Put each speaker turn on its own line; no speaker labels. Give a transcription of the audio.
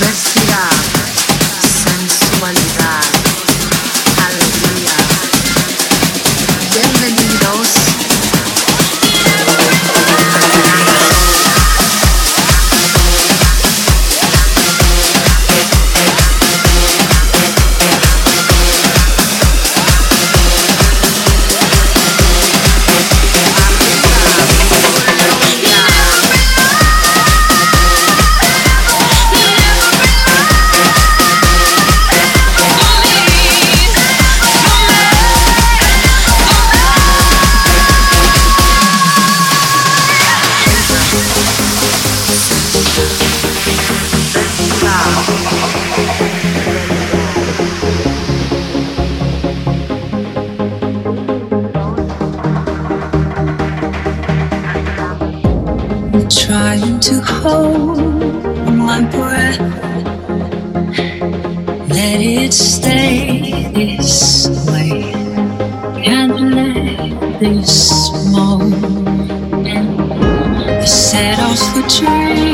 Necesidad
These hands could hold the world, set off the never